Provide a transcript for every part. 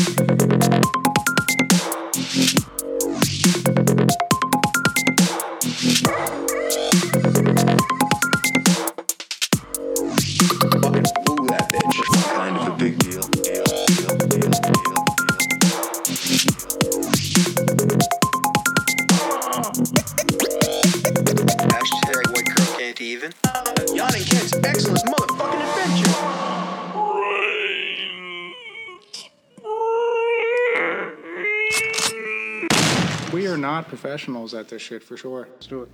Fucking professionals at this shit for sure. Let's do it.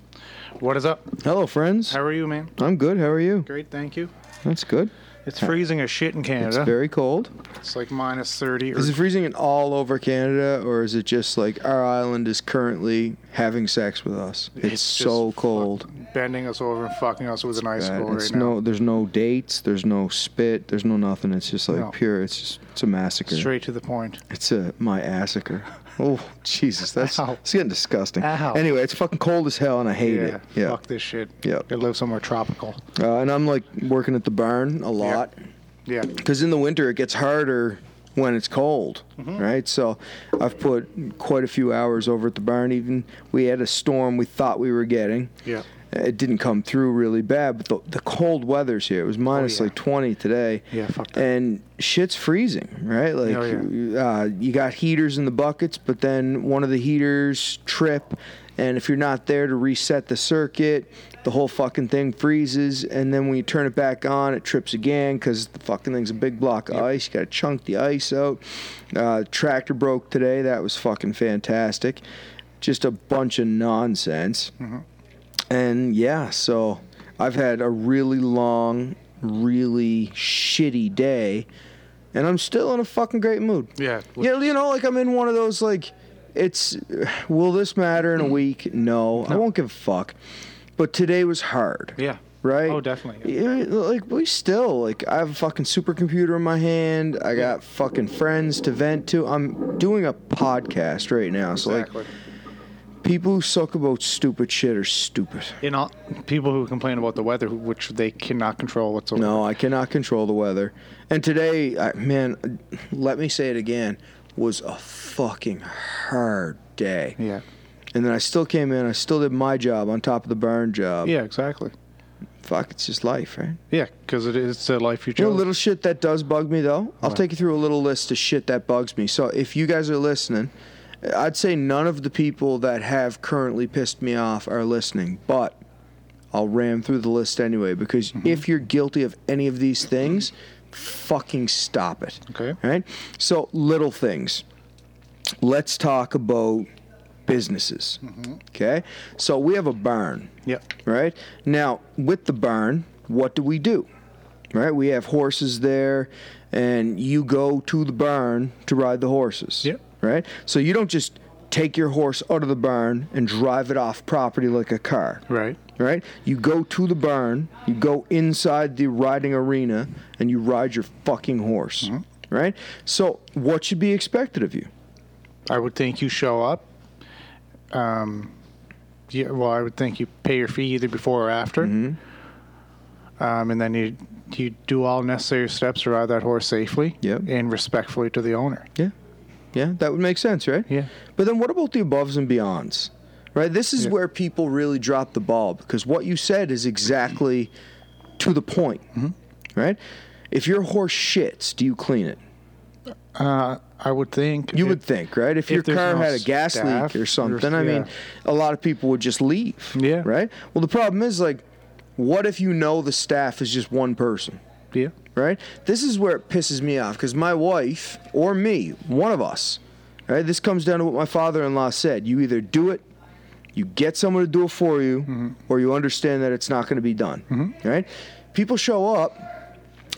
What is up? Hello, friends. How are you, man? I'm good. How are you? Great, thank you. That's good. It's freezing as shit in Canada. It's very cold. It's like minus 30. Or, Is it freezing in all over Canada, or is it just like our island is currently having sex with us? It's, just so cold. fuck- bending us over and fucking us with an icicle Bad. right It's now. no, there's no dates, there's no spit, there's no nothing. It's just like No. pure. It's just it's a massacre. Straight to the point. It's a my assacre. Oh Jesus, that's Ow. it's getting disgusting. Ow. Anyway, it's fucking cold as hell, and I hate Yeah, it. Yeah. Fuck this shit. Yeah. Gotta live somewhere tropical. Uh, and I'm like working at the barn a lot. Yeah. because in the winter it gets harder when it's cold, Mm-hmm. right? So I've put quite a few hours over at the barn. Even we had a storm we thought we were getting. Yeah. It didn't come through really bad, but the, the cold weather's here. It was minus Oh, yeah. like 20 today. Yeah, fuck that. And shit's freezing, right? Like, Oh, uh, you got heaters in the buckets, but then one of the heaters trip, and if you're not there to reset the circuit, the whole fucking thing freezes, and then when you turn it back on, it trips again because the fucking thing's a big block of ice. You got to chunk the ice out. Uh, tractor broke today. That was fucking fantastic. Just a bunch of nonsense. And yeah, so I've had a really long, really shitty day, and I'm still in a fucking great mood. Yeah. Yeah, you know, like I'm in one of those like, it's, will this matter in a week? No, I won't give a fuck. But today was hard. Yeah. Right? Oh, definitely. Yeah, like we still like I have a fucking supercomputer in my hand. I got fucking friends to vent to. I'm doing a podcast right now, so Exactly. like people who suck about stupid shit are stupid. you know, people who complain about the weather, which they cannot control whatsoever. No, I cannot control the weather. And today, I, man, let me say it again, was a fucking hard day. Yeah. And then I still came in, I still did my job on top of the burn job. Yeah, exactly. Fuck, it's just life, right? Yeah, because it is the life you You know, chose. little shit that does bug me though. I'll What? take you through a little list of shit that bugs me. So if you guys are listening, I'd say none of the people that have currently pissed me off are listening, but I'll ram through the list anyway because Mm-hmm. if you're guilty of any of these things, fucking stop it. Okay. Right? So little things. Let's talk about businesses. Mm-hmm. Okay? So we have a barn Yep. right? Now, with the barn, what do we do? Right? We have horses there, and you go to the barn to ride the horses. Yep. Right? So you don't just take your horse out of the barn and drive it off property like a car. Right. Right? You go to the barn, you go inside the riding arena, and you ride your fucking horse. Right? So, what should be expected of you? I would think you show up. Um, yeah. Well, I would think you pay your fee either before or after. Um, and then you you do all necessary steps to ride that horse safely. Yep. And respectfully to the owner. Yeah. Yeah, that would make sense, right? Yeah. But then what about the aboves and beyonds? Right? This is Yeah. where people really drop the ball because what you said is exactly to the point. Mm-hmm. Right? If your horse shits, do you clean it? Uh, I would think You if- would think, right? If, if your car no had a gas leak or or- something, I mean, yeah. a lot of people would just leave. Yeah. Right? Well, the problem is like, what if you know the staff is just one person? Yeah. Right? This is where it pisses me off because my wife or me, one of us, right? This comes down to what my father-in-law said: you either do it, you get someone to do it for you, mm-hmm. or you understand that it's not going to be done, mm-hmm. right? People show up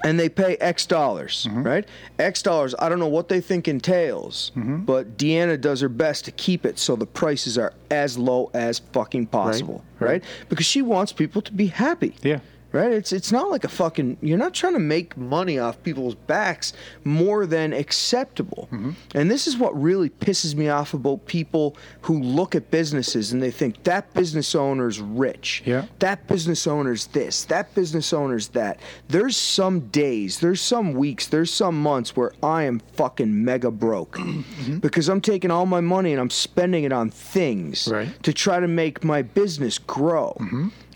and they pay X dollars, mm-hmm. right? X dollars. I don't know what they think entails, but Deanna does her best to keep it so the prices are as low as fucking possible, right. right? Because she wants people to be happy. Yeah. Right? It's it's not like a fucking. You're not trying to make money off people's backs more than acceptable. Mm-hmm. And this is what really pisses me off about people who look at businesses and they think that business owner's rich. Yeah. That business owner's this. That business owner's that. There's some days, there's some weeks, there's some months where I am fucking mega broke Mm-hmm. because I'm taking all my money and I'm spending it on things Right. to try to make my business grow.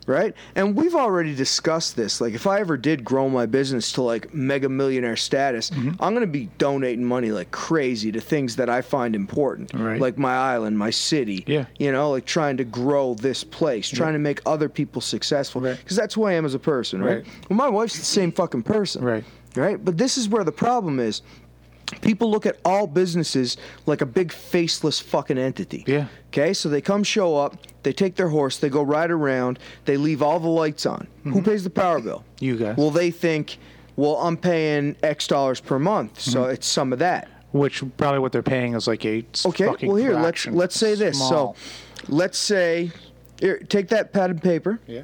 Right? And we've already discussed this. Like, if I ever did grow my business to like mega millionaire status, mm-hmm. I'm going to be donating money like crazy to things that I find important. Right. Like my island, my city. Yeah. You know, like trying to grow this place, trying to make other people successful. Right. Because that's who I am as a person, right? Right. Well, my wife's the same fucking person. Right. Right? But this is where the problem is. People look at all businesses like a big faceless fucking entity. Yeah. Okay, so they come show up, they take their horse, they go ride around, they leave all the lights on. Who mm-hmm. pays the power bill? You guys. Well, they think, well, I'm paying X dollars per month, so mm-hmm. it's some of that. Which probably what they're paying is like a Okay, well here let's let's say this. Small. So, let's say, here, take that pad and paper yeah.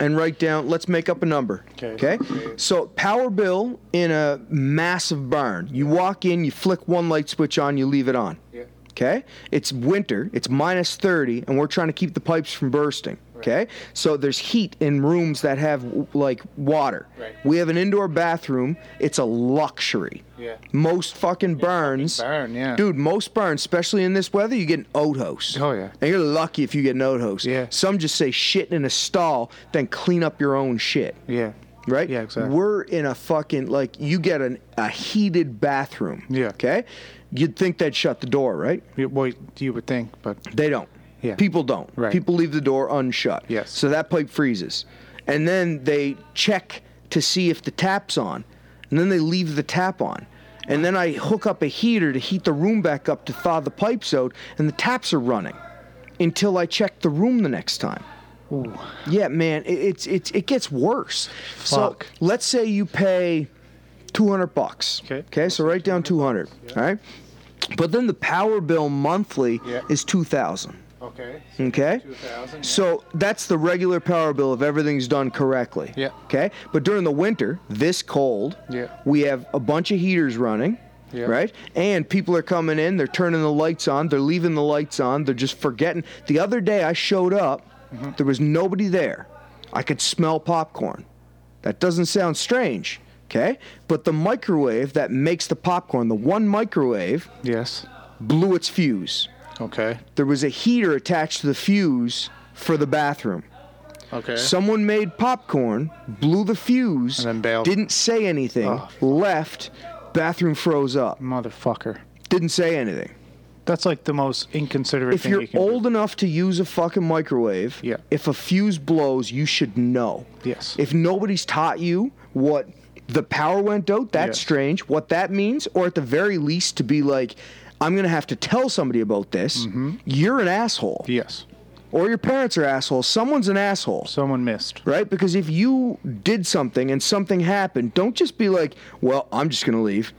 And write down. Let's make up a number. Okay. So power bill in a massive barn. You walk in, you flick one light switch on, you leave it on. Yeah. Okay. It's winter. It's minus thirty, and we're trying to keep the pipes from bursting. Okay. So there's heat in rooms that have like water. Right. We have an indoor bathroom. It's a luxury. Yeah. Most fucking barns. barn, yeah. Dude, most burns, especially in this weather, you get an outhouse. Oh, yeah. And you're lucky if you get an outhouse. Yeah. Some just say shit in a stall, then clean up your own shit. Yeah. Right? Yeah, exactly. We're in a fucking like you get an, a heated bathroom. Yeah. Okay? You'd think they'd shut the door, right? You, well, you would think, but They don't. Yeah. People don't. Right. People leave the door unshut. Yes. So that pipe freezes. And then they check to see if the tap's on. And then they leave the tap on. And then I hook up a heater to heat the room back up to thaw the pipes out, and the taps are running until I check the room the next time. Ooh. Yeah, man, it, it's it's it gets worse. Fuck. So let's say you pay two hundred bucks. Okay. Okay, so write down two hundred. All right. But then the power bill monthly Yeah. is two thousand. Okay. Okay. 2000, So that's the regular power bill if everything's done correctly. Yeah. Okay. But during the winter, this cold, Yeah. we have a bunch of heaters running. Yeah. Right? And people are coming in, they're turning the lights on, they're leaving the lights on, they're just forgetting. The other day I showed up, Mm-hmm. there was nobody there. I could smell popcorn. That doesn't sound strange, okay? But the microwave that makes the popcorn, the one microwave, Yes. blew its fuse. Okay. There was a heater attached to the fuse for the bathroom. Okay. Someone made popcorn, blew the fuse, And then bailed. didn't say anything, Oh. left, bathroom froze up, Motherfucker. didn't say anything. That's like the most inconsiderate If thing you're you can old do. enough to use a fucking microwave, Yeah. if a fuse blows, you should know. Yes. If nobody's taught you what the power went out, that's Yes. strange. What that means, or at the very least, to be like, I'm gonna have to tell somebody about this. Mm-hmm. You're an asshole, Yes. or your parents are assholes. Someone's an asshole. Someone missed. right? Because if you did something and something happened, don't just be like, "Well, I'm just gonna leave."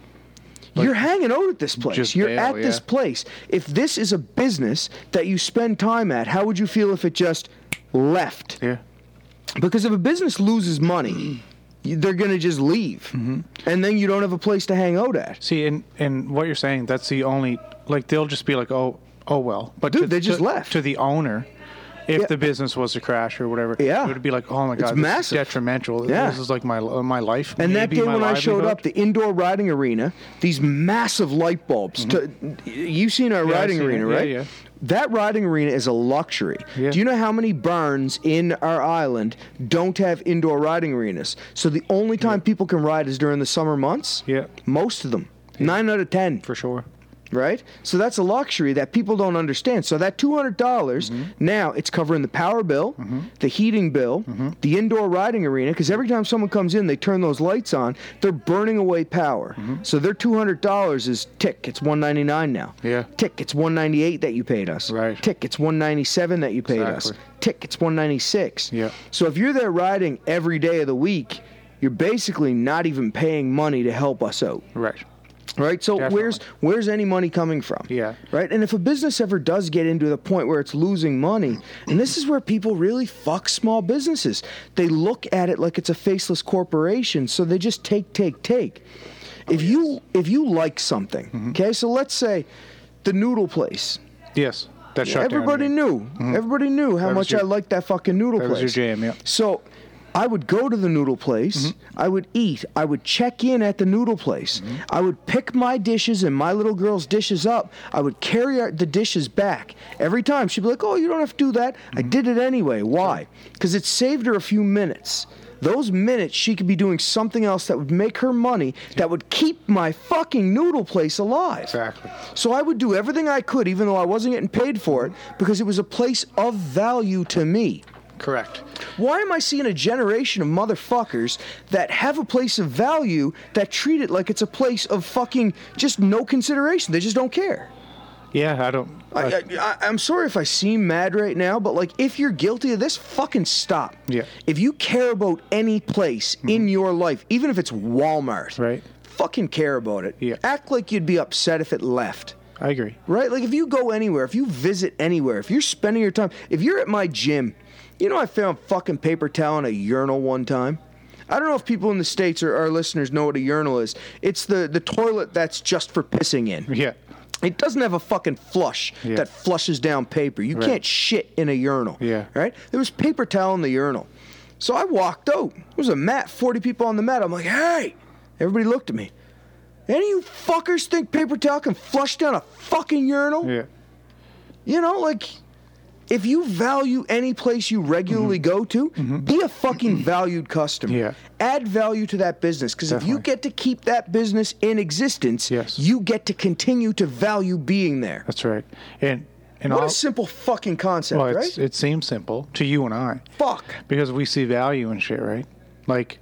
You're hanging out at this place. You're bail, at this place. If this is a business that you spend time at, how would you feel if it just left? Yeah. Because if a business loses money, they're gonna just leave, Mm-hmm. and then you don't have a place to hang out at. See, and and what you're saying, that's the only like they'll just be like, oh, oh well. But Dude, to, they just to- left. to the owner. If Yeah. the business was to crash or whatever, Yeah. it would be like, oh my god, this massive. is detrimental. Yeah. This is like my my life. And that day when I showed up, the indoor riding arena, these massive light bulbs. To, you've seen our Mm-hmm. Yeah, riding seen arena, it. Yeah, right? yeah. That riding arena is a luxury. Yeah. Do you know how many barns in our island don't have indoor riding arenas? So the only time people can ride is during the summer months? Yeah. Most of them. Nine out of ten for sure. Right? So that's a luxury that people don't understand. So that two hundred dollars Mm-hmm. now it's covering the power bill, the heating bill, Mm-hmm. the indoor riding arena. Because every time someone comes in, they turn those lights on. They're burning away power. Mm-hmm. So their two hundred dollars is tick. It's one ninety nine now. Yeah. Tick. It's one ninety eight that you paid us. Right. Tick. It's one ninety seven that you paid us. Exactly. Tick. It's one ninety six. Yeah. So if you're there riding every day of the week, you're basically not even paying money to help us out. Right. Right? So Definitely. where's where's any money coming from? Yeah. Right? And if a business ever does get into the point where it's losing money, and this is where people really fuck small businesses. They look at it like it's a faceless corporation, so they just take take take. If you if you like something, Mm-hmm. okay? So let's say the noodle place. Yes, that shut down, Everybody yeah. knew. Everybody knew how much your- I liked that fucking noodle that place. was your jam, yeah. So I would go to the noodle place. Mm-hmm. I would eat. I would check in at the noodle place. Mm-hmm. I would pick my dishes and my little girl's dishes up. I would carry our- the dishes back. Every time she'd be like, "Oh, you don't have to do that." I Mm-hmm. did it anyway. Why? Because it saved her a few minutes. Those minutes she could be doing something else that would make her money that would keep my fucking noodle place alive. Exactly. So I would do everything I could, even though I wasn't getting paid for it, because it was a place of value to me. Correct. Why am I seeing a generation of motherfuckers that have a place of value that treat it like it's a place of fucking just no consideration? They just don't care. Yeah, I don't. I, I, I, I'm sorry if I seem mad right now, but like, if you're guilty of this, fucking stop. Yeah. Mm-hmm. If you care about any place in your life, even if it's Walmart, Right. fucking care about it. Yeah. Act like you'd be upset if it left. I agree. Right? Like if you go anywhere, if you visit anywhere, if you're spending your time, if you're at my gym, you know I found fucking paper towel in a urinal one time. I don't know if people in the states or our listeners know what a urinal is. It's the the toilet that's just for pissing in. Yeah. It doesn't have a fucking flush Yeah. that flushes down paper. You Right. can't shit in a urinal. Yeah. Right? There was paper towel in the urinal. So I walked out. There was a mat, 40 people on the mat. I'm like, hey! Everybody looked at me. Any of you fuckers think paper towel can flush down a fucking urinal? Yeah. You know, like, if you value any place you regularly go to, be a fucking valued customer. Mm-hmm. Yeah. Add value to that business. Because if you get to keep that business in existence, Yes. you get to continue to value being there. That's right. And and What all, a simple fucking concept, well, right? it seems simple to you and I Fuck. because we see value in shit, right? Like,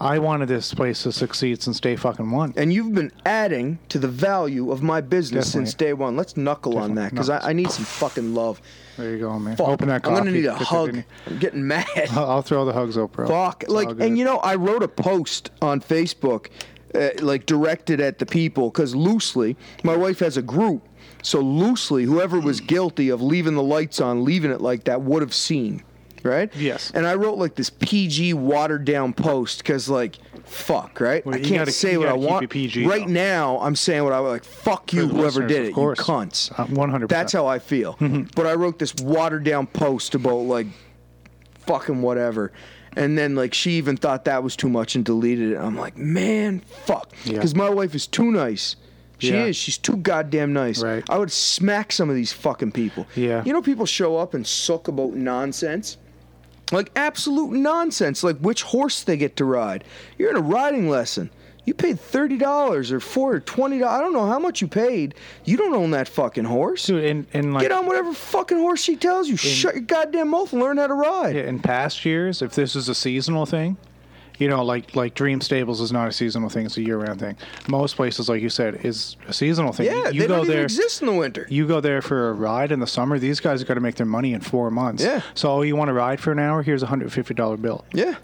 I wanted this place to succeed since day fucking one. And you've been adding to the value of my business Definitely. since day one. Let's knuckle on that because I, I need some fucking love. There you go, man. Fuck. Open that I'm gonna need a hug. I'm getting mad. I'll, I'll throw the hugs up, bro. Fuck. It's Like, and you know, I wrote a post on Facebook, uh, like directed at the people, because loosely, my wife has a group. So loosely, whoever was guilty of leaving the lights on, leaving it like that, would have seen, right? Yes. And I wrote like this PG watered down post because, like, fuck, right? Well, I can't gotta- say what I want. PG, right though. now, I'm saying what I like. Fuck you, whoever did it, you cunts. Uh, 100%. That's how I feel. But I wrote this watered down post about like fucking whatever. And then like she even thought that was too much and deleted it. I'm like, man, fuck. Yeah. Because my wife is too nice. She Yeah. is. She's too goddamn nice. Right. I would smack some of these fucking people. Yeah. You know, people show up and suck about nonsense. Like absolute nonsense. Like which horse they get to ride. You're in a riding lesson. You paid thirty dollars or four or twenty dollars. I don't know how much you paid. You don't own that fucking horse. Dude, and, and like Get on whatever fucking horse she tells you. Shut your goddamn mouth and learn how to ride. Yeah, in past years, if this is a seasonal thing, you know, like like Dream Stables is not a seasonal thing; it's a year-round thing. Most places, like you said, is a seasonal thing. Yeah, you they go don't even there. exist in the winter. You go there for a ride in the summer. These guys got to make their money in four months. Yeah. So, oh, you want to ride for an hour? Here's a hundred fifty dollar bill. yeah.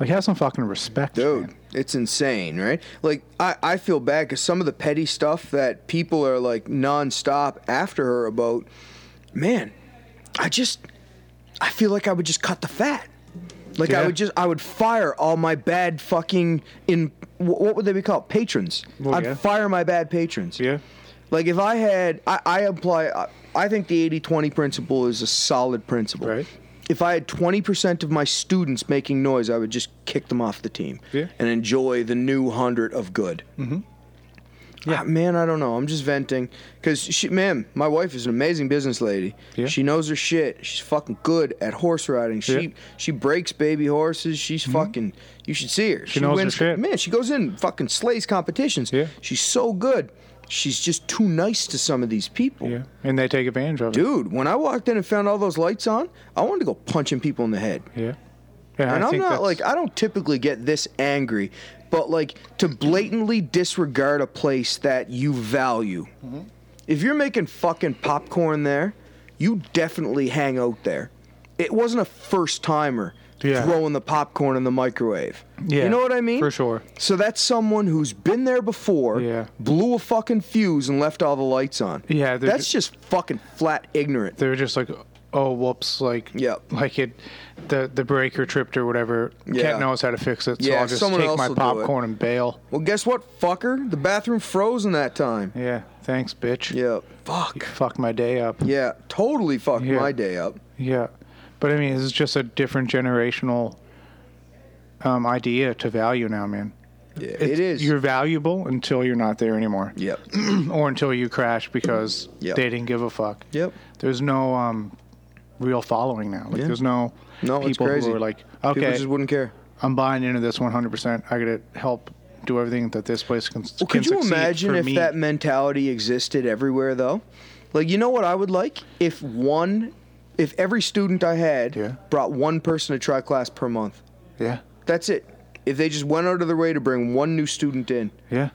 Like, have some fucking respect, Dude, man. it's insane, right? Like, I, I feel bad because some of the petty stuff that people are like nonstop after her about, man, I just, I feel like I would just cut the fat. Like, I would just, I would fire all my bad fucking, in, what would they be called? Patrons. Well, I'd yeah. fire my bad patrons. Yeah. Like if I had, I, I apply, I, I think the 80-20 principle is a solid principle. Right. If I had 20% of my students making noise, I would just kick them off the team Yeah. and enjoy the new hundred of good. Mm-hmm. Yeah. man, I don't know. I'm just venting because she, man, my wife is an amazing business lady. Yeah. She knows her shit. She's fucking good at horse riding. She Yeah. Mm-hmm. she breaks baby horses. She's fucking. You should see her. She knows her shit. Man, she goes in fucking slays competitions. Yeah. She's so good. She's just too nice to some of these people. Yeah. And they take advantage of it. Dude, when I walked in and found all those lights on, I wanted to go punching people in the head. Yeah. Yeah. And I I'm not that's- like I don't typically get this angry, but like to blatantly disregard a place that you value. Mm-hmm. If you're making fucking popcorn there, you definitely hang out there. It wasn't a first timer Yeah. throwing the popcorn in the microwave. Yeah, You know what I mean? For sure. So that's someone who's been there before, Yeah. blew a fucking fuse and left all the lights on. Yeah, That's just fucking flat ignorant. They're just like, oh, whoops, like, Yep. like it, the the breaker tripped or whatever. Yeah. Kent knows how to fix it, so Yeah, I'll just take my will do it. popcorn and bail. Well, guess what, fucker? The bathroom froze in that time. Yeah, thanks, bitch. Yeah. You Fuck. fucked my day up. Yeah, totally fucked Yeah. my day up. Yeah, but I mean, it's just a different generational um, idea to value now, man. Yeah, It's- it is. You're valuable until you're not there anymore, Yep. or until you crash because Yep. they didn't give a fuck. Yep. There's no um, real following now. Like, Yeah. there's no No, it's people crazy. who are like, People okay, just wouldn't care. I'm buying into this 100%. I got to help do everything that this place can, Well, can could you succeed imagine for if me. that mentality existed everywhere, though? Like, you know what I would like? If one, if every student I had Yeah. brought one person to try class per month. Yeah, That's it. If they just went out of their way to bring one new student in, yeah,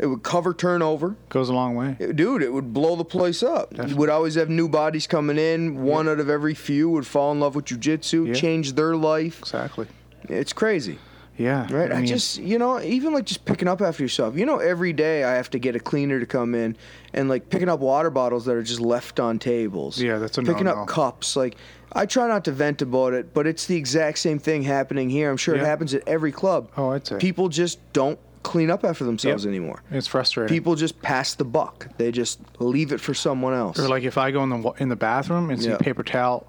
it would cover turnover. goes a long way. It- Dude, it would blow the place up. You would always have new bodies coming in. One out of every few would fall in love with jujitsu, Yeah. change their life. Exactly. It's crazy. Yeah. Right. I, mean, just, you know, even like just picking up after yourself. You know, every day I have to get a cleaner to come in and like picking up water bottles that are just left on tables. Yeah, that's a picking no-no. up cups. Like, I try not to vent about it, but it's the exact same thing happening here. I'm sure it happens at every club. Oh, I'd say. People just don't clean up after themselves Yep. anymore. It's frustrating. People just pass the buck. They just leave it for someone else. or like if I go in the in the bathroom and see a paper towel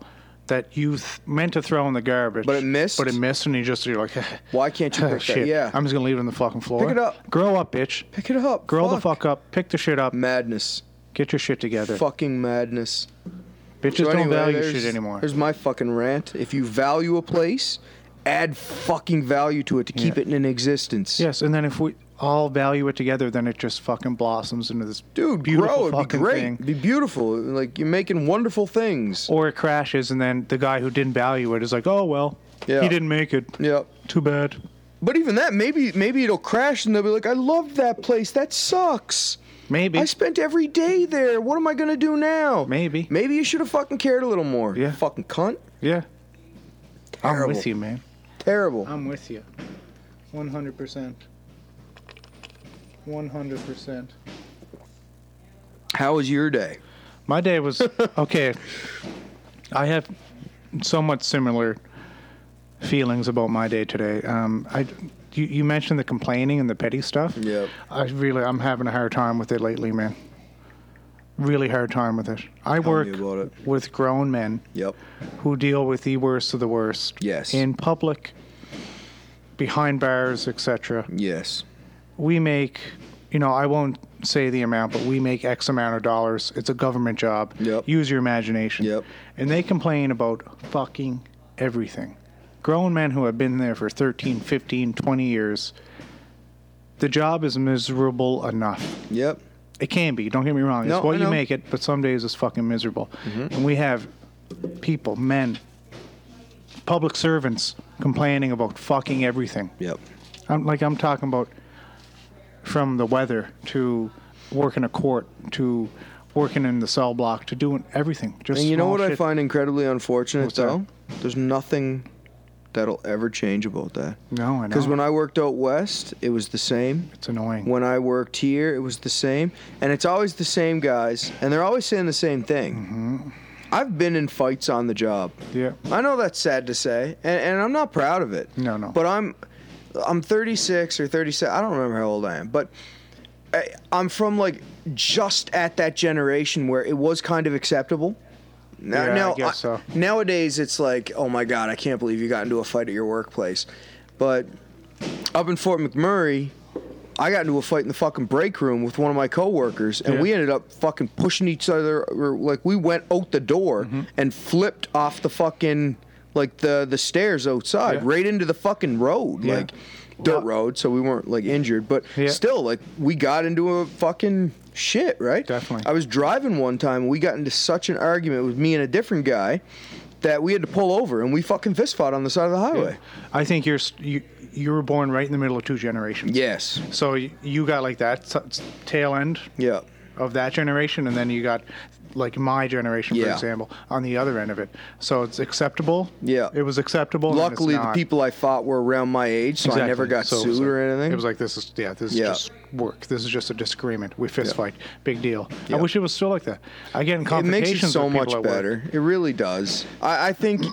that you th- meant to throw in the garbage, But it missed? but it missed, and you just you're like, Why can't you pick that? shit, Yeah. I'm just gonna leave it on the fucking floor. Pick it up. Grow up, bitch. Pick it up. Grow the fuck up. Pick the shit up. Madness. Get your shit together. Fucking madness. Bitches So don't value shit anymore. Here's my fucking rant. If you value a place, add fucking value to it to keep Yeah. it in existence. Yes, and then if we all value it together, then it just fucking blossoms into this Dude, beautiful grow. It'd be fucking great. thing. It'd be beautiful. Like you're making wonderful things. Or it crashes, and then the guy who didn't value it is like, oh well, Yeah. he didn't make it. Yep. Too bad. But even that, maybe maybe it'll crash and they'll be like, I loved that place. That sucks. Maybe. I spent every day there. What am I gonna do now? Maybe. Maybe you should have fucking cared a little more. Yeah. Fucking cunt. yeah. I'm with you, man. Terrible. I'm with you. 100%. 100%. How was your day? My day was okay. I have somewhat similar feelings about my day today. Um, I you, you mentioned the complaining and the petty stuff. Yep. I really I'm having a hard time with it lately, man. Really hard time with it. I Tell work me about it. with grown men Yep. who deal with the worst of the worst. Yes. In public, behind bars, etc. Yes. we make, you know, I won't say the amount, but we make X amount of dollars. It's a government job. Yep. Use your imagination. Yep. And they complain about fucking everything. Grown men who have been there for 13, 15, 20 years. The job is miserable enough. Yep. It can be. Don't get me wrong. No, it's what I you know. Mm-hmm. make it, but some days it's fucking miserable. And we have people, men, public servants complaining about fucking everything. Yep. I'm like I'm talking about from the weather to working a court to working in the cell block to doing everything. Just And you know what I find incredibly unfortunate What's that? though? There's nothing that'll ever change about that. No, I know. Because when I worked out west, it was the same. it's annoying. When I worked here, it was the same. And it's always the same guys, and they're always saying the same thing. Mm-hmm. I've been in fights on the job. yeah. I know that's sad to say, and, and I'm not proud of it. No, no. But I'm, I'm 36 or 37. I don't remember how old I am, but I, I'm from like just at that generation where it was kind of acceptable. Now, Yeah, I guess so. nowadays it's like, oh my god, I can't believe you got into a fight at your workplace. But up in Fort McMurray, I got into a fight in the fucking break room with one of my coworkers, and Yeah. we ended up fucking pushing each other. Or, like we went out the door Mm-hmm. and flipped off the fucking like the the stairs outside, Yeah. right into the fucking road, like dirt road. So we weren't like injured, but still, like we got into a fucking shit, right? Definitely. I was driving one time, and we got into such an argument with me and a different guy that we had to pull over, and we fucking fist fought on the side of the highway. I think you're you you were born right in the middle of two generations. Yes. So you got like that tail end Yeah. of that generation, and then you got like my generation, for Yeah. example, on the other end of it. So it's acceptable. Yeah. It was acceptable. Luckily, the people I fought were around my age, so I never got So sued like- or anything. It was like this is yeah, this is Yeah. just work. This is just a disagreement. We fist Yeah. fight. Big deal. Yeah. I wish it was still like that. I get in it makes it so much better. It really does. I, I think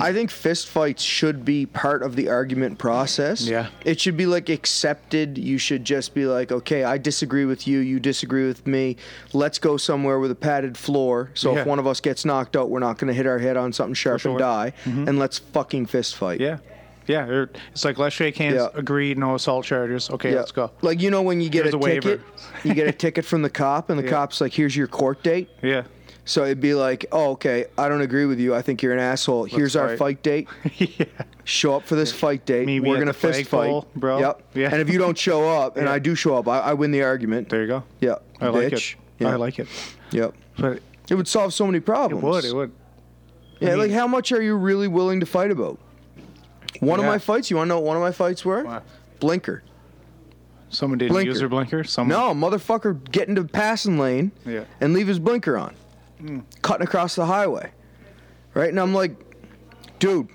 I think fist fights should be part of the argument process. Yeah. It should be like accepted. You should just be like, okay, I disagree with you. You disagree with me. Let's go somewhere with a padded floor. So Yeah. if one of us gets knocked out, we're not going to hit our head on something sharp and sure. die. Mm-hmm. And let's fucking fist fight. Yeah. Yeah. It's like let's shake hands. Yeah. Agreed. No assault charges. Okay, Yeah. let's go. Like you know when you get Here's a, a ticket, you get a ticket from the cop, and the Yeah. cop's like, "Here's your court date." Yeah. So it'd be like, "Oh, okay, I don't agree with you. I think you're an asshole. Here's our fight." fight date. yeah. Show up for this fight date. Me We're gonna fist fight, bro. Yep. Yeah. And if you don't show up, and. I do show up, I, I win the argument. There you go. Yeah. I like it. Yeah. I like it. Yep. But It would solve so many it problems. would. It would. Yeah. mean- like how much are you really willing to fight about? One of my fights. You want to know what one of my fights were? Wow. Blinker. Someone didn't Blinker. use their blinker. Someone. No, motherfucker, get into passing lane. Yeah. and leave his blinker on, hmm. cutting across the highway. Right? And I'm like, dude,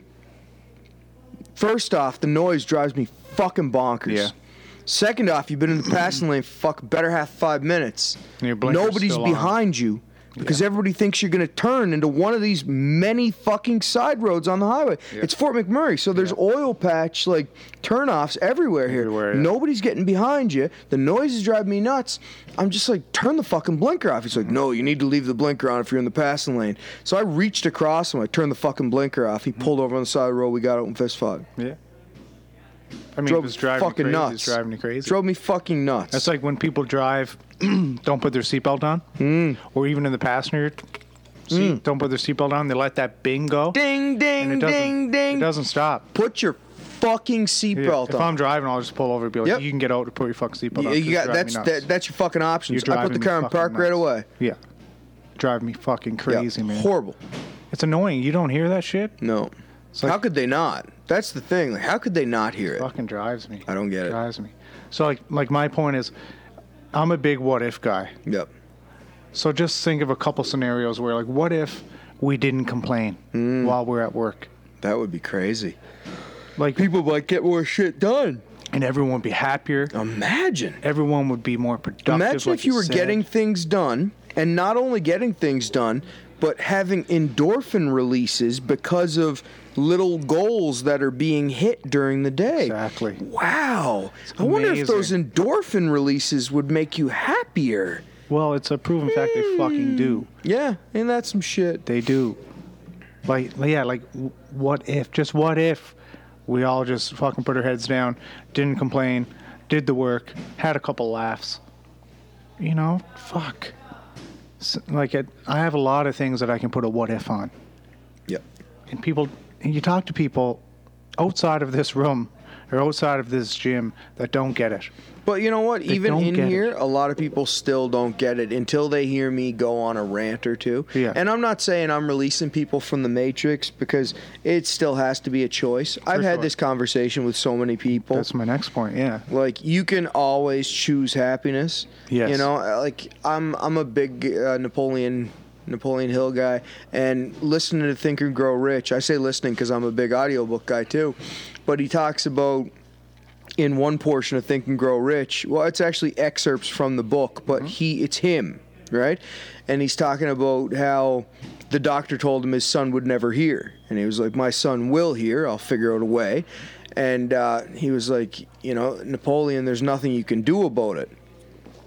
first off, the noise drives me fucking bonkers. Yeah. Second off, you've been in the passing lane for fuck better half five minutes. Nobody's still on. behind you because everybody thinks you're going to turn into one of these many fucking side roads on the highway. It's Fort McMurray, so there's oil patch like turnoffs everywhere here. Everywhere, yeah. Nobody's getting behind you. The noise is driving me nuts. I'm just like, turn the fucking blinker off. He's like, no, you need to leave the blinker on if you're in the passing lane. So I reached across him. I turned the fucking blinker off. He pulled over on the side of the road. We got out and fist fought. Yeah. I mean, Drove it was driving fucking me crazy. nuts. It's driving me crazy. Drove me fucking nuts. That's like when people drive, don't put their seatbelt on, Hmm. or even in the passenger seat, don't put their seatbelt on. They let that bing go, ding, ding, it ding, ding. It doesn't stop. Put your fucking Yeah. seatbelt If on. I'm driving, I'll just pull over and be like, Yep. "You can get out and put your fucking seatbelt You- on." you got that's that, that's your fucking options. You're I put the car in park right away. Yeah, drive me fucking Yeah, crazy, man. Horrible. It's annoying. You don't hear that shit. No. Like how could they not? That's the thing. Like, how could they not hear it? fucking drives me. I don't get it. Drives me. So like, like my point is, I'm a big what if guy. Yep. So just think of a couple scenarios where, like, what if we didn't complain Mm. while we're at work? That would be crazy. Like, People might get more shit done. and everyone would be happier. Imagine. Everyone would be more productive. Imagine like if you were said. getting things done, and not only getting things done, but having endorphin releases because of little goals that are being hit during the day. Exactly. Wow. I wonder if those endorphin releases would make you happier. Well, it's a proven fact they fucking do. Hmm. Yeah, ain't that some shit? They do. Like, yeah, like, what if? Just what if we all just fucking put our heads down, didn't complain, did the work, had a couple laughs. You know, fuck. Like, it, I have a lot of things that I can put a what if on. Yep. and people and you talk to people outside of this room or outside of this gym that don't get it But you know what? Even in get it. here, a lot of people still don't get it until they hear me go on a rant or two. Yeah. And I'm not saying I'm releasing people from the matrix because it still has to be a choice. I've had this conversation with so many people. that's my next point yeah like you can always choose happiness. Yes. You know, like I'm I'm a big uh, Napoleon Napoleon Hill guy and listening to Think and Grow Rich. I say listening cuz I'm a big audiobook guy too. But he talks about in one portion of Think and Grow Rich. Well, it's actually excerpts from the book, but mm-hmm. he it's him, right? And he's talking about how the doctor told him his son would never hear, and he was like, "My son will hear. I'll figure out a way." And uh, he was like, "You know, Napoleon, there's nothing you can do about it."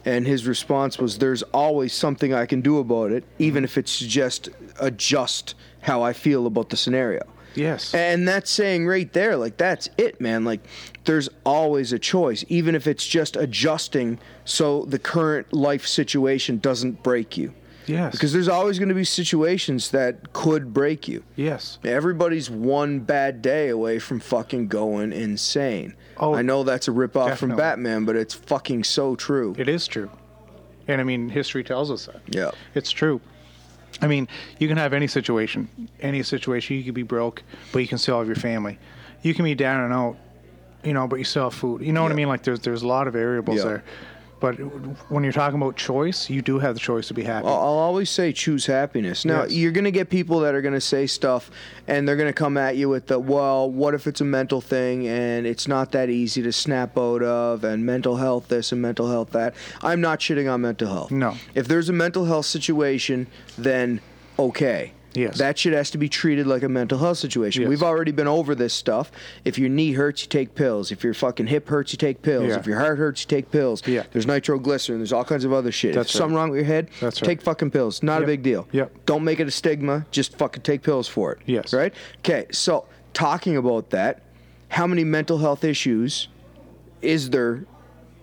And his response was, "There's always something I can do about it, even mm-hmm. if it's just uh, adjust how I feel about the scenario." Yes And that's saying right there, like that's it, man. Like there's always a choice, even if it's just adjusting so the current life situation doesn't break you. yes Because there's always going to be situations that could break you. yes Everybody's one bad day away from fucking going insane. Oh, I know that's a ripoff from. Batman, but it's fucking so true. it is true and i mean history tells us that Yeah. it's true i mean you can have any situation. Any situation you could be broke but you can still have your family. You can be down and out you know but you still have food. You know what i Yeah. mean? Like there's there's a lot of variables Yeah. there But when you're talking about choice, you do have the choice to be happy. I'll, always say choose happiness. Now Yes. you're gonna get people that are gonna say stuff, and they're gonna come at you with the well, what if it's a mental thing and it's not that easy to snap out of, and mental health this and mental health that. I'm not shitting on mental health. No. If there's a mental health situation, then okay. Yes. That shit has to be treated like a mental health situation. Yes. We've already been over this stuff. If your knee hurts, you take pills. If your fucking hip hurts, you take pills. Yeah. If your heart hurts, you take pills. Yeah. There's nitroglycerin. There's all kinds of other shit. That's if something wrong with your head, That's right. take fucking pills. Not a big deal. Yep. Don't make it a stigma. Just fucking take pills for it. Yes. Right? Okay, so talking about that, how many mental health issues is there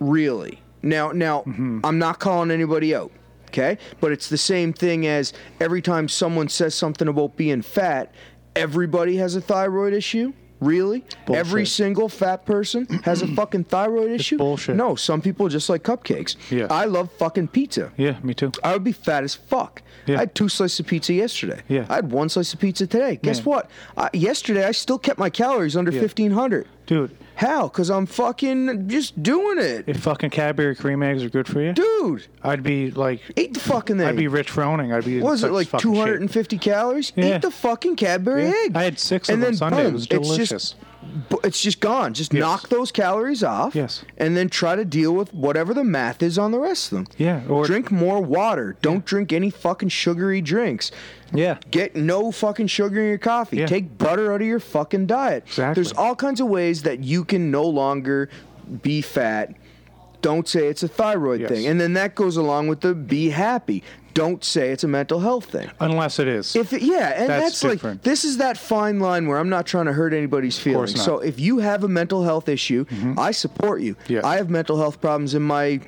really? Now now Mm-hmm. I'm not calling anybody out. Okay? But it's the same thing as every time someone says something about being fat, everybody has a thyroid issue? Really? Every single fat person has a fucking thyroid issue? bullshit. No, some people just like cupcakes. Yeah. I love fucking pizza. yeah, me too. I would be fat as fuck. Yeah. I had two slices of pizza yesterday. Yeah. I had one slice of pizza today. Guess Man. what? I, yesterday I still kept my calories under Yeah. 1500. Dude, How? Because I'm fucking just doing it. if fucking Cadbury cream eggs are good for you, Dude, I'd be like, eat the fucking thing. I'd be Rich Froning. I'd be what was it such like fucking shape. 250 calories? Yeah. Eat the fucking Cadbury Yeah. egg. I had six and of them then Sunday. Boom, It was It's delicious. just, it's just gone. Just Yes. knock those calories off. Yes. And then try to deal with whatever the math is on the rest of them. Yeah, or- drink more water. Don't drink any fucking sugary drinks. Yeah. Get no fucking sugar in your coffee. Yeah. Take butter out of your fucking diet. Exactly. There's all kinds of ways that you can no longer be fat. Don't say it's a thyroid Yes. thing. And then that goes along with the be happy. Don't say it's a mental health thing. Unless it is. If it, yeah, and That's that's, like this is that fine line where I'm not trying to hurt anybody's feelings. Mm-hmm. So if you have a mental health issue, I support you. Yes. I have mental health problems in my.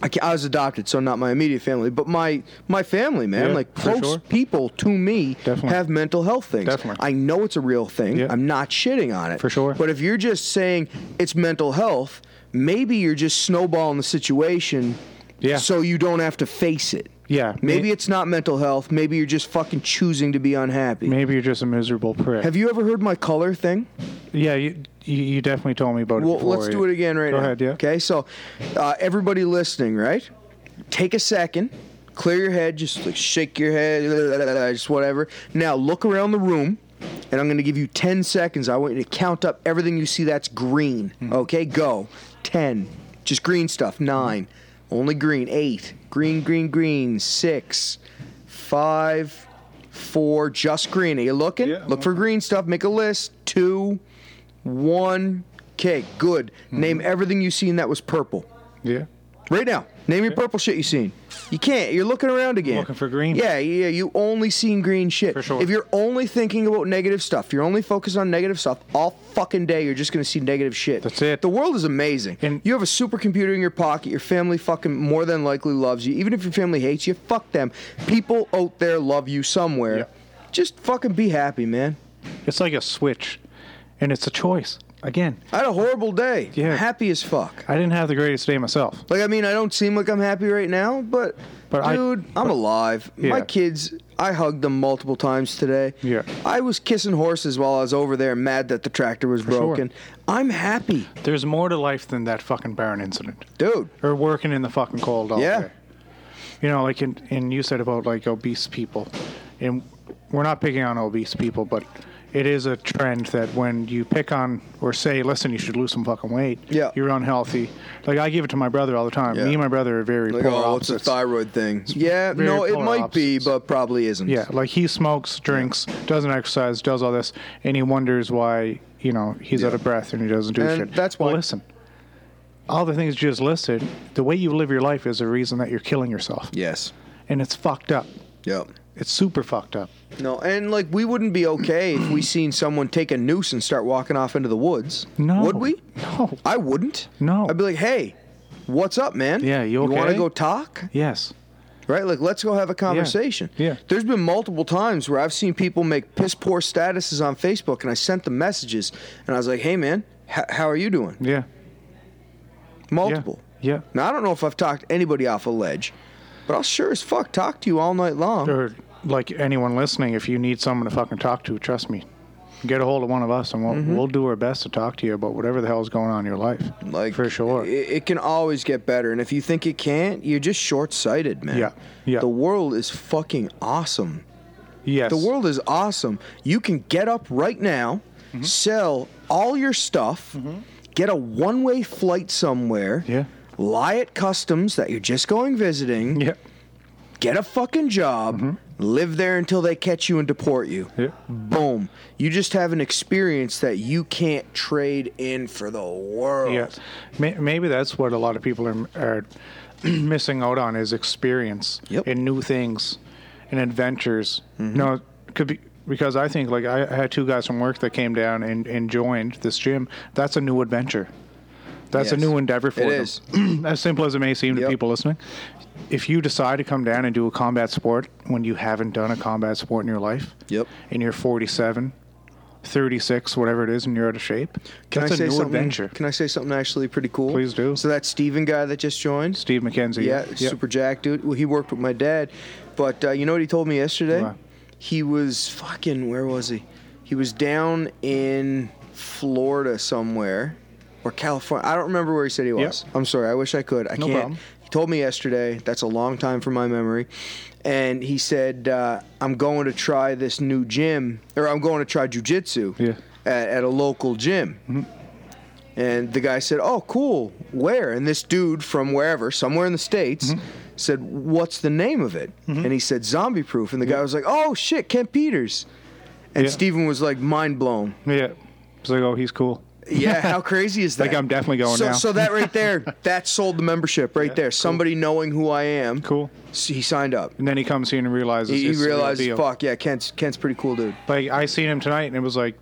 I, I was adopted, so not my immediate family, but my my family, man, Yeah, like close sure. people to me Definitely. have mental health things. Definitely. I know it's a real thing. Yeah. I'm not shitting on it For sure. But if you're just saying it's mental health, maybe you're just snowballing the situation. Yeah. So you don't have to face it. Yeah. Maybe may- it's not mental health. Maybe you're just fucking choosing to be unhappy. maybe you're just a miserable prick. Have you ever heard my color thing? yeah, you, you you definitely told me about it. Well, before, let's do yeah. it again right now. Go now. ahead, yeah. Okay, so uh, everybody listening, right? Take a second, clear your head, just like shake your head, just whatever. Now look around the room, and I'm going to give you 10 seconds. I want you to count up everything you see that's green. Hmm. Okay, go. 10. Just green stuff. 9. Only green. 8. Green, green, green. 6. 5. 4. Just green. Are you looking? Yeah, Look for green stuff. Make a list. 2. 1. Okay, good. Hmm. Name everything you seen that was purple. Yeah. Right now. Name your purple shit you seen. You can't. You're looking around again. Looking for green. Yeah, yeah. You only seen green shit. For sure. If you're only thinking about negative stuff, you're only focused on negative stuff all fucking day. You're just gonna see negative shit. That's it. The world is amazing. And- you have a supercomputer in your pocket. Your family fucking more than likely loves you. Even if your family hates you, fuck them. People out there love you somewhere. Yeah. Just fucking be happy, man. It's like a switch, and it's a choice. Again, I had a horrible day. Yeah. Happy as fuck. I didn't have the greatest day myself. Like I mean, I don't seem like I'm happy right now, but, But dude, I, am alive. My kids, I hugged them multiple times today. Yeah. I was kissing horses while I was over there, mad that the tractor was For sure. broken. I'm happy, There's more to life than that fucking barn incident. dude. Or working in the fucking cold all Yeah. day. You know, like, in, and you said about like obese people, and we're not picking on obese people, but it is a trend that when you pick on or say, "Listen, you should lose some fucking weight," Yeah. you're unhealthy. Like I give it to my brother all the time. Yeah. Me and my brother are very Like, polar oh, it's a thyroid thing. Yeah, very no, it might be, but probably isn't. Yeah, like he smokes, drinks, doesn't exercise, does all this, and he wonders why you know he's out of breath and he doesn't do And shit. that's well, why- listen. All the things you just listed, the way you live your life is a reason that you're killing yourself, Yes. and it's fucked up. Yep. It's super fucked up. No, and like we wouldn't be okay if we seen someone take a noose and start walking off into the woods. No. Would we? No. I wouldn't. No. I'd be like, hey, what's up, man? Yeah, you You want to go talk? Yes. Right? Like, let's go have a conversation. Yeah. There's been multiple times where I've seen people make piss poor statuses on Facebook, and I sent them messages, and I was like, hey, man, h- how are you doing? Yeah. Multiple. Yeah. Now, I don't know if I've talked anybody off a ledge, but I'll sure as fuck talk to you all night long. Or like anyone listening, if you need someone to fucking talk to, trust me. get a hold of one of us, and we'll we'll do our best to talk to you about whatever the hell's going on in your life. Like for sure. it, it can always get better, and if you think it can't, you're just short-sighted, man. Yeah, yeah. The world is fucking awesome. yes. The world is awesome. You can get up right now, Mm-hmm. sell all your stuff, get a one-way flight somewhere. Yeah. Lie at customs that you're just going visiting. Yeah. Get a fucking job. Hmm. Live there until they catch you and deport you. Mm-hmm. Boom. You just have an experience that you can't trade in for the world. Yes. Maybe that's what a lot of people are, are missing out on is experience Yep. and new things and adventures. No, it could be because I think like I, I had two guys from work that came down and, and joined this gym. That's a new adventure. That's a new endeavor for It them. is. as simple as it may seem Yep. to people listening. If you decide to come down and do a combat sport when you haven't done a combat sport in your life, Yep. and you're 47, 36, whatever it is, and you're out of shape, Can that's I a say new something? adventure. Can I say something actually pretty cool? Please do. So that Steven guy that just joined. Steve McKenzie. Yeah, super jack dude. Well, he worked with my dad, but uh, you know what he told me yesterday? He was fucking. Where was he? He was down in Florida somewhere, or California. I don't remember where he said he was. Yep. I'm sorry. I wish I could. I No can't. problem. He told me yesterday. That's a long time from my memory. And he said, uh, "I'm going to try this new gym, or I'm going to try jujitsu Yeah. at, at a local gym." And the guy said, "Oh, cool. Where?" And this dude from wherever, somewhere in the states, Mm-hmm. said, "What's the name of it?" And he said, "Zombie Proof." And the guy was like, "Oh shit, Kent Peters." And Yeah. Steven was like mind blown. Yeah. He's like, oh, he's cool. Yeah, how crazy is that? Like, I'm definitely going so, now. So that right there, that sold the membership right Yeah, there. cool. Somebody knowing who I am, Cool. s- he signed up. And then he comes here and realizes He, he deal. fuck yeah, Kent's Kent's pretty cool dude. Like I seen him tonight, and it was like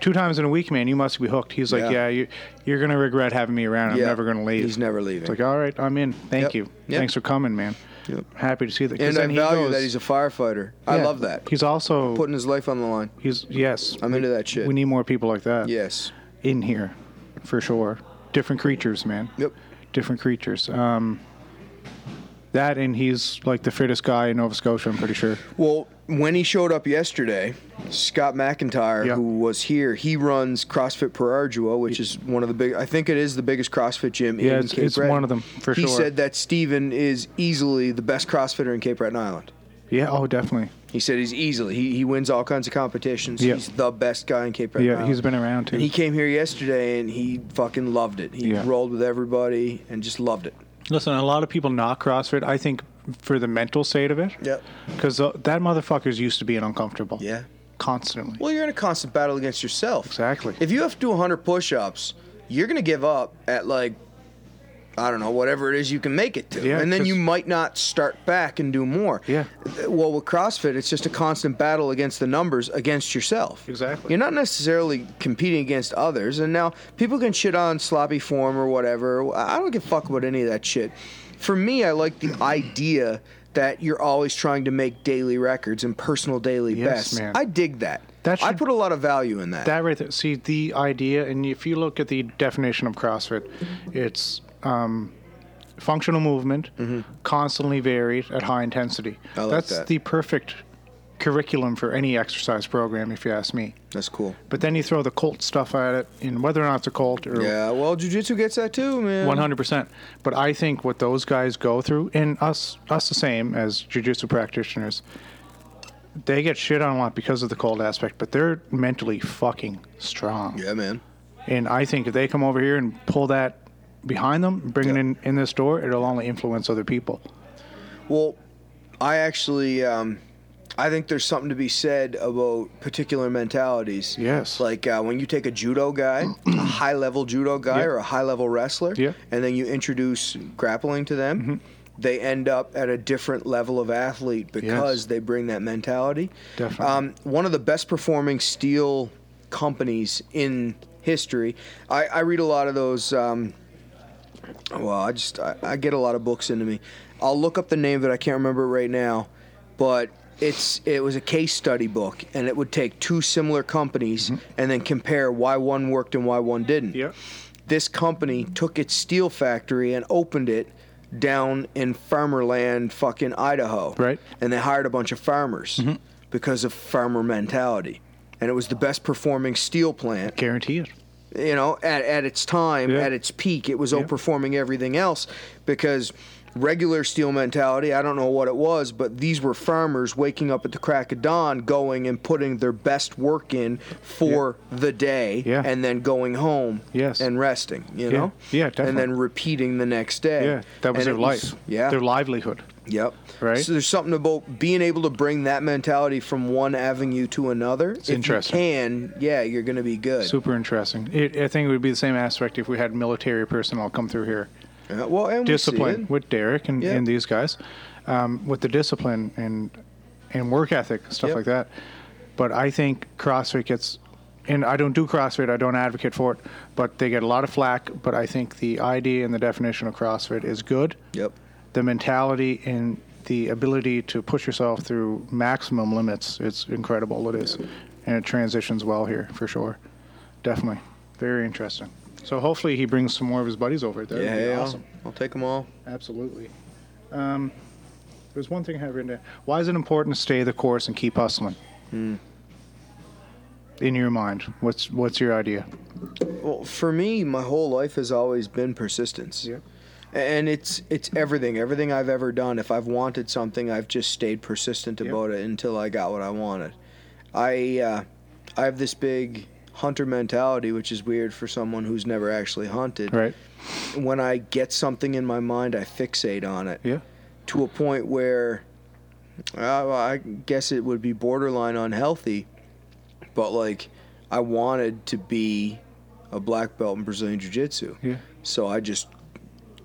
two times in a week, man. You must be hooked. He's like, Yeah. yeah, you, you're gonna regret having me around. I'm Yeah. never gonna leave. He's never leaving. It's like, all right, I'm in. Thank Yep. you. Yep. Thanks for coming, man. Yep. Happy to see that. And I he value goes- that he's a firefighter. I love that. He's also Putting his life on the line. he's yes. I'm into that shit. We need more people like that. Yes. In here, for sure. Different creatures, man. Yep. Different creatures. Um, that and he's like the fittest guy in Nova Scotia. I'm pretty sure. Well, when he showed up yesterday, Scott McIntyre, Yeah. who was here, he runs CrossFit perarduo which is one of the big. I think it is the biggest CrossFit gym Yeah, in it's- Cape it's Breton. one of them, for he sure. He said that Steven is easily the best CrossFitter in Cape Breton Island. Yeah. Oh, definitely. He said he's easily. He, he wins all kinds of competitions. Yeah. He's the best guy in Cape Breton Yeah, Island. he's been around too. And he came here yesterday and he fucking loved it. He Yeah. rolled with everybody and just loved it. Listen, a lot of people knock CrossFit. I think for the mental state of it. Yep. Because uh, that motherfucker's used to being uncomfortable. Yeah. Constantly. Well, you're in a constant battle against yourself. Exactly. If you have to do 100 push-ups, you're gonna give up at like, I don't know, whatever it is you can make it to, Yeah, and then you might not start back and do more. Yeah. Well, with CrossFit, it's just a constant battle against the numbers against yourself. Exactly. You're not necessarily competing against others, and now people can shit on sloppy form or whatever. I don't give a fuck about any of that shit. For me, I like the idea that you're always trying to make daily records and personal daily Yes, bests. man. I dig that. That I put a lot of value in that. That right there. See the idea, and if you look at the definition of CrossFit, it's um, functional movement, constantly varied at high intensity. Mm-hmm. I like That's that. the perfect curriculum for any exercise program, if you ask me. That's cool. But then you throw the cult stuff at it, and whether or not it's a cult or Yeah, well, jujitsu gets that too, man. One hundred percent. But I think what those guys go through, and us, us the same as jujitsu practitioners, they get shit on a lot because of the cold aspect. But they're mentally fucking strong. Yeah, man. And I think if they come over here and pull that behind them, bringing Yeah. in in this door, it'll only influence other people. Well, I actually, um, I think there's something to be said about particular mentalities. Yes. Like uh, when you take a judo guy, a high level judo guy, Yeah. or a high level wrestler, Yeah. and then you introduce grappling to them. They end up at a different level of athlete because Yes. they bring that mentality. Definitely. Um, one of the best performing steel companies in history. I, I read a lot of those. Um, well, I just I, I get a lot of books into me. I'll look up the name of it. I can't remember right now, but it's it was a case study book, and it would take two similar companies mm-hmm. and then compare why one worked and why one didn't. Yeah. This company took its steel factory and opened it down in farmerland, fucking Idaho. Right. And they hired a bunch of farmers mm-hmm. because of farmer mentality. and it was the best performing steel plant Guarantee it. You know, at, at its time, Yeah. at its peak, it was Yeah. outperforming everything else because regular steel mentality, I don't know what it was, but these were farmers waking up at the crack of dawn, going and putting their best work in for the day, Yeah. and then going home Yes. and resting, you Yeah. know? Yeah, And definitely. then repeating the next day. Yeah, that was And their life. yeah. Their livelihood. Yep. Right? So there's something about being able to bring that mentality from one avenue to another. It's interesting. You can, yeah, you're going to be good. Super interesting. It, I think it would be the same aspect if we had military personnel come through here. Yeah, well, and we see discipline it. with Derek and, Yeah. and these guys, um, with the discipline and and work ethic stuff Yep. like that. But I think CrossFit gets, and I don't do CrossFit. I don't advocate for it, but they get a lot of flack. But I think the idea and the definition of CrossFit is good. Yep. The mentality and the ability to push yourself through maximum limits, it's incredible. It is, and it transitions well here for sure. Definitely, very interesting. So hopefully he brings some more of his buddies over. That Yeah, yeah, awesome. I'll take them all. Absolutely. Um, there's one thing I have written down. Why is it important to stay the course and keep hustling? Hmm. In your mind, what's what's your idea? Well, for me, my whole life has always been persistence. Yeah. And it's it's everything. Everything I've ever done. If I've wanted something, I've just stayed persistent Yep. about it until I got what I wanted. I uh, I have this big hunter mentality, which is weird for someone who's never actually hunted. Right? When I get something in my mind, I fixate on it Yeah. to a point where uh, I guess it would be borderline unhealthy, but like I wanted to be a black belt in Brazilian Jiu Jitsu. Yeah. So I just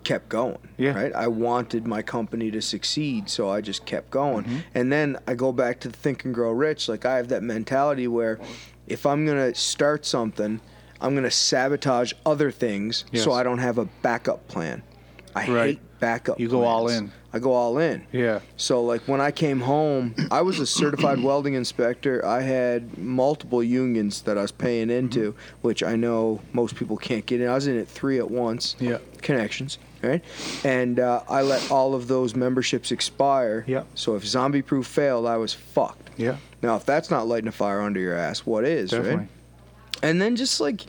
kept going. Yeah. Right. I wanted my company to succeed, so I just kept going. Mm-hmm. And then I go back to Think and Grow Rich. Like I have that mentality where if I'm gonna start something, I'm gonna sabotage other things Yes. so I don't have a backup plan. I Right. hate backup. You go all in. I go all in. Yeah. So like when I came home, I was a certified welding inspector. I had multiple unions that I was paying into, which I know most people can't get in. I was in at three at once. Yeah. Connections, right? And uh, I let all of those memberships expire. Yeah. So if Zombie Proof failed, I was fucked. Yeah. Now if that's not lighting a fire under your ass, what is, Definitely. right? And then just like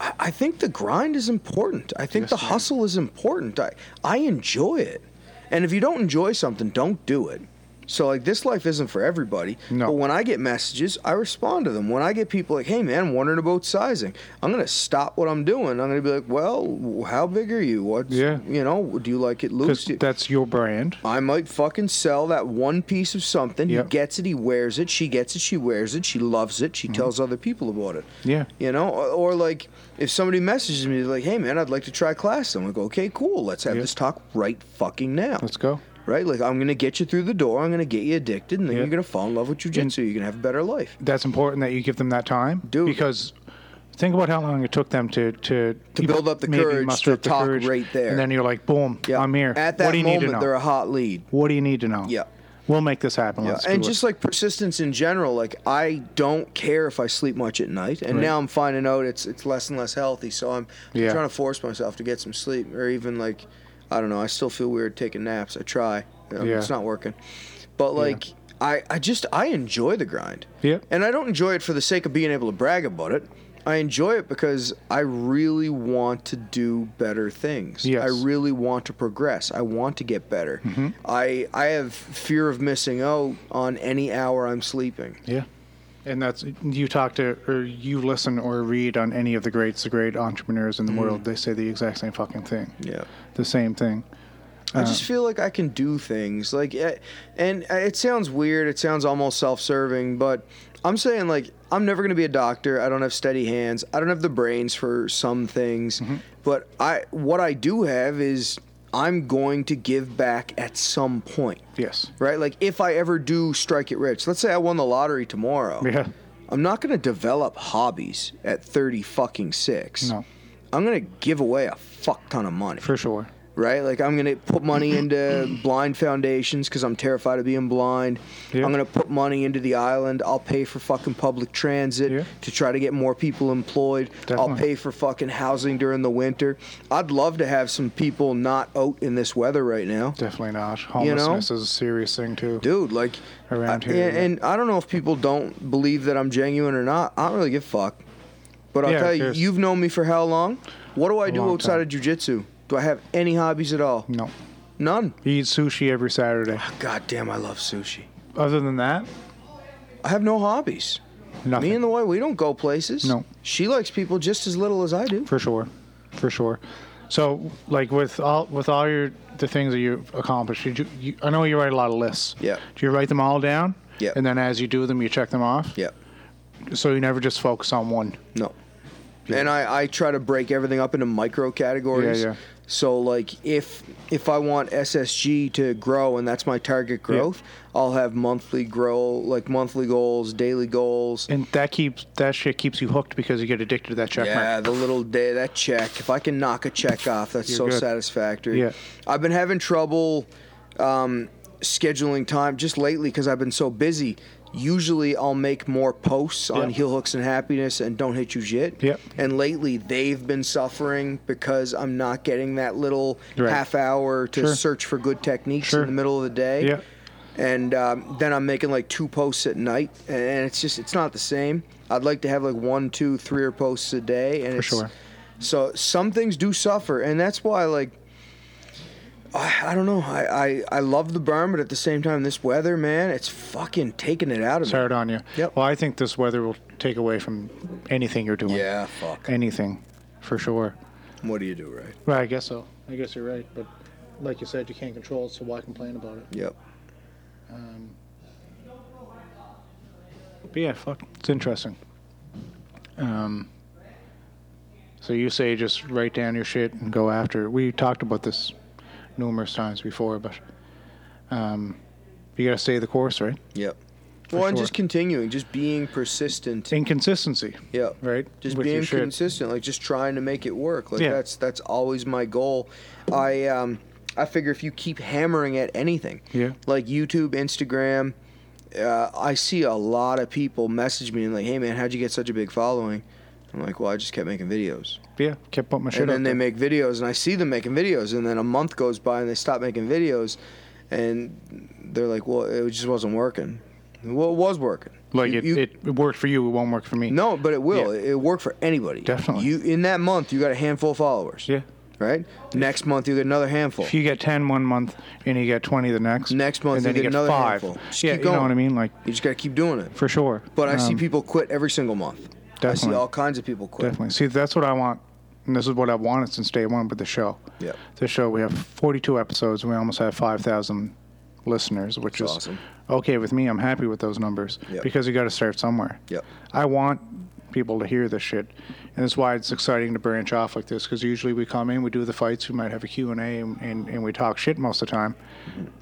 I I think the grind is important. I think Yes, the man. hustle is important. I I enjoy it. And if you don't enjoy something, don't do it. So like this life isn't for everybody. No. But when I get messages, I respond to them. When I get people like, "Hey man, I'm wondering about sizing," I'm gonna stop what I'm doing. I'm gonna be like, "Well, how big are you? What's Yeah. you know? Do you like it loose? That's your brand. I might fucking sell that one piece of something. Yep. He gets it, he wears it, she gets it, she wears it, she loves it, Mm-hmm. she tells other people about it. Yeah. You know, or, or like if somebody messages me like, "Hey man, I'd like to try class," I'm like, "Okay, cool. Let's have Yeah. this talk right fucking now." Let's go. Right? Like I'm gonna get you through the door. I'm gonna get you addicted, and then Yeah. you're gonna fall in love with jujitsu. You're gonna have a better life. That's important that you give them that time. Dude. Because think about how long it took them to to, To build up the courage muster to up the talk courage, right there. And then you're like, boom, Yeah. I'm here. At that what do you moment, need to know? they're a hot lead. What do you need to know? Yeah. We'll make this happen. Yeah, Let's and just it. like persistence in general, like I don't care if I sleep much at night, and Right. now I'm finding out it's it's less and less healthy. So I'm Yeah. trying to force myself to get some sleep, or even like I don't know. I still feel weird taking naps. I try, Um, Yeah. it's not working. But like I I just I enjoy the grind. Yeah. and I don't enjoy it for the sake of being able to brag about it. I enjoy it because I really want to do better things. Yes. I really want to progress. I want to get better. Mm-hmm. I I have fear of missing out on any hour I'm sleeping. Yeah. And that's you talk to or you listen or read on any of the greats, the great entrepreneurs in the world. They say the exact same fucking thing. Mm. Yeah. The same thing. I just uh, feel like I can do things like, eh, and eh, it sounds weird. It sounds almost self-serving, but I'm saying like I'm never gonna be a doctor. I don't have steady hands. I don't have the brains for some things, mm-hmm. but I what I do have is I'm going to give back at some point, Yes. right? Like if I ever do strike it rich, let's say I won the lottery tomorrow. Yeah. I'm not gonna develop hobbies at 30 fucking six. No. I'm gonna give away a fuck ton of money. For sure. right? Like I'm gonna put money into blind foundations because I'm terrified of being blind. Yeah. I'm gonna put money into the island. I'll pay for fucking public transit Yeah. to try to get more people employed. I'll pay for fucking housing during the winter. I'd love to have some people not out in this weather right now. Definitely not. You know? Homelessness is a serious thing too. Dude, like, Around I- here, and, yeah. and I don't know if people don't believe that I'm genuine or not. I don't really give a fuck. But I'll Yeah, tell you, cares? you've known me for how long? What do I do long outside time. of jujitsu? Do I have any hobbies at all? No. None. You eat sushi every Saturday. Oh, God damn, I love sushi. Other than that, I have no hobbies. nothing. Me and the wife, we don't go places. No. She likes people just as little as I do. for sure, for sure. So, like with all with all your the things that you've accomplished, did you, you I know you write a lot of lists. Yeah. Do you write them all down? Yeah. And then as you do them, you check them off. Yeah. So you never just focus on one. No. And I, I try to break everything up into micro categories. Yeah, yeah. So like if if I want SSG to grow and that's my target growth, I'll have monthly grow like monthly goals, daily goals. And that keeps that shit keeps you hooked because you get addicted to that check Yeah, mark. the little day that check. If I can knock a check off, that's You're so good. satisfactory. Yeah. I've been having trouble um, scheduling time just lately because I've been so busy. Usually, I'll make more posts on Yeah. heel hooks and happiness and don't hit you shit. Yep. And lately, they've been suffering because I'm not getting that little Right. half hour to Sure. search for good techniques Sure. in the middle of the day Yeah. and um, then I'm making like two posts at night, and it's just it's not the same. I'd like to have like one, two, three or posts a day, and For it's, sure. So some things do suffer, and that's why like I, I don't know. I, I I love the burn, but at the same time, this weather, man, it's fucking taking it out of It's me. hard on you. Yep. Well, I think this weather will take away from anything you're doing. Yeah, fuck. Anything, for sure. What do you do, right? Right. I guess so. I guess you're right. But like you said, you can't control it, so why complain about it? Yep. Um, But yeah, fuck, it's interesting. Um, so you say just write down your shit and go after it. We talked about this numerous times before, but um, you gotta stay the course, right? Yep. For well, and just continuing, just being persistent. Inconsistency, Yep. right? just With being consistent like just trying to make it work like Yeah. that's that's always my goal i um i figure if you keep hammering at anything Yeah. like youtube instagram uh, i see a lot of people message me and like hey man how'd you get such a big following i'm like well i just kept making videos Yeah, kept putting my shit and then they there. make videos and i see them making videos and then a month goes by and they stop making videos and they're like well it just wasn't working well it was working like You- it, you- it, it worked for you, it won't work for me. no, but it will. Yeah. It worked for anybody. Definitely. You in that month, you got a handful of followers. Yeah. Right. Next month, you get another handful. If you get 10 one month and you get 20 the next, Next month, and then you get another five. handful. Just yeah, you know what I mean? Like, You just got to keep doing it. for sure. But I see Um, people quit every single month. I see Definitely. all kinds of people quit. Definitely. See, that's what I want. And this is what I've wanted since day one with the show. Yeah. The show, we have 42 episodes and we almost have 5,000 listeners, which That's is awesome. okay with me. I'm happy with those numbers Yep. because you got to start somewhere. Yep. I want people to hear this shit. And that's why it's exciting to branch off like this because usually we come in, we do the fights, we might have a Q&A, and, and, and we talk shit most of the time.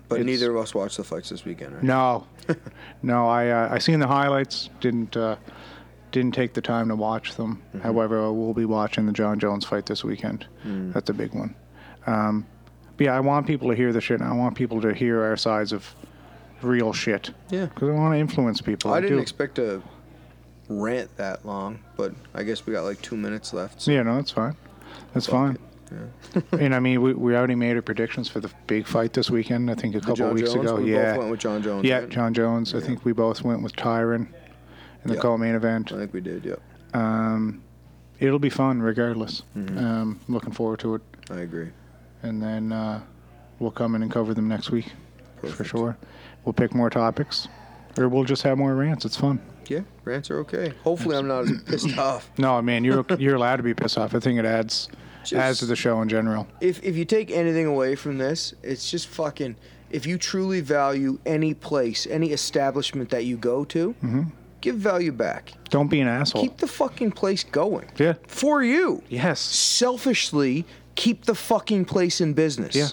But It's- neither of us watched the fights this weekend, right? No, no. I uh, I seen the highlights. Didn't uh, didn't take the time to watch them. However, I will be watching the Jon Jones fight this weekend. That's a big one. Um, but yeah, I want people to hear the shit. And I want people to hear our sides of real shit. Yeah. because I want to influence people. I didn't do. expect to rant that long, but I guess we got like two minutes left. So Yeah, no, that's fine. That's Fuck fine. and I mean, we, we already made our predictions for the big fight this weekend. I think a couple Jon weeks Jones, ago. we yeah, both went with Jon Jones. yeah, right? Jon Jones. I think we both went with Tyron in the Yeah. co-main event. I think we did. Yep. Um, it'll be fun regardless. Mm-hmm. Um, looking forward to it, I agree. and then uh, we'll come in and cover them next week for sure. We'll pick more topics, or we'll just have more rants. It's fun. Yeah, rants are okay. Hopefully, I'm not as pissed off. No, man, you're you're allowed to be pissed off. I think it adds adds to the show in general. if if you take anything away from this, it's just fucking. If you truly value any place, any establishment that you go to, Mm-hmm. Give value back. Don't be an asshole. Keep the fucking place going yeah. for you. Yes. Selfishly, keep the fucking place in business. Yeah.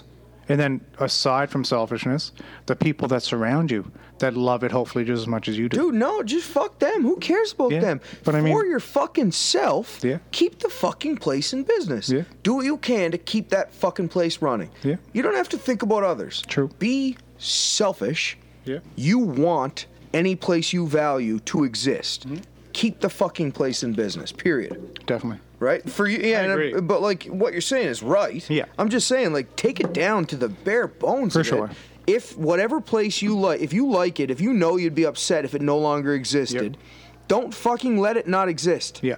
And then aside from selfishness, the people that surround you that love it hopefully just as much as you do. Dude, no, just fuck them. Who cares about Yeah, them? but I mean- For your fucking self, Yeah. keep the fucking place in business. Yeah. Do what you can to keep that fucking place running. Yeah. You don't have to think about others. True. Be selfish. Yeah. You want any place you value to exist. Mm-hmm. Keep the fucking place in business. Period. Definitely. Right? For you, yeah. uh, agree. but like what you're saying is right. Yeah. I'm just saying, like, take it down to the bare bones. For of it. sure. If whatever place you like, if you like it, if you know you'd be upset if it no longer existed, don't fucking let it not exist. Yeah.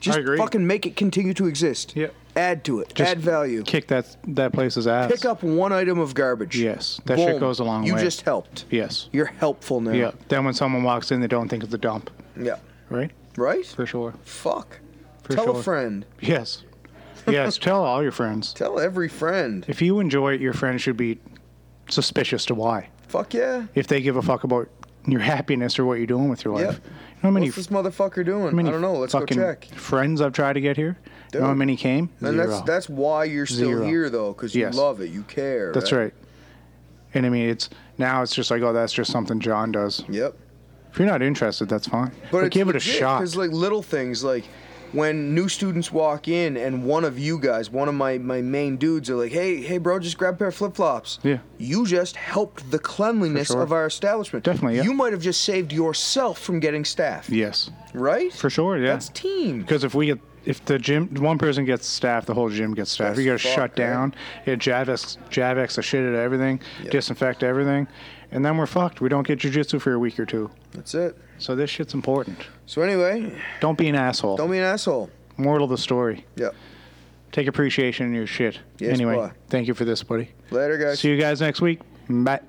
Just I agree. fucking make it continue to exist. Yeah. Add to it. Just add value. Kick that that place's ass. Pick up one item of garbage. Yes, that shit goes a long you way. You just helped. Yes. You're helpful now. Yeah. Then when someone walks in, they don't think it's a dump, Yeah. right? Right? For sure. Fuck. For Tell sure. a friend. Yes. Yes. tell all your friends. Tell every friend. If you enjoy it, your friends should be suspicious to why. Fuck yeah. If they give a fuck about your happiness or what you're doing with your life. Yeah. How many, What's this motherfucker doing? I don't know. Let's go fucking check. friends I've tried to get here? You know how Dude. many came? And Zero. that's that's why you're still Zero. here though, because you Yes. love it, you care. That's right. And I mean, it's now it's just like, oh, that's just something John does. Yep. If you're not interested, that's fine. But, give it a shot. Because like little things, like when new students walk in, and one of you guys, one of my my main dudes, are like, "Hey, hey, bro, just grab a pair of flip flops." Yeah. You just helped the cleanliness sure. of our establishment. Definitely, yeah. You might have just saved yourself from getting staph. Yes, Right. for sure. Yeah. That's team. Because if we get if the gym one person gets staph, the whole gym gets staph. That's you got to shut right? down. Yeah, Javex Javex the shit at everything, disinfect everything, and then we're fucked. We don't get jujitsu for a week or two. That's it. So this shit's important. So anyway, Don't be an asshole. don't be an asshole. Moral of the story: Yep. Take appreciation in your shit. Yes, anyway, boy. thank you for this, buddy. Later, guys. See you guys next week. Bye.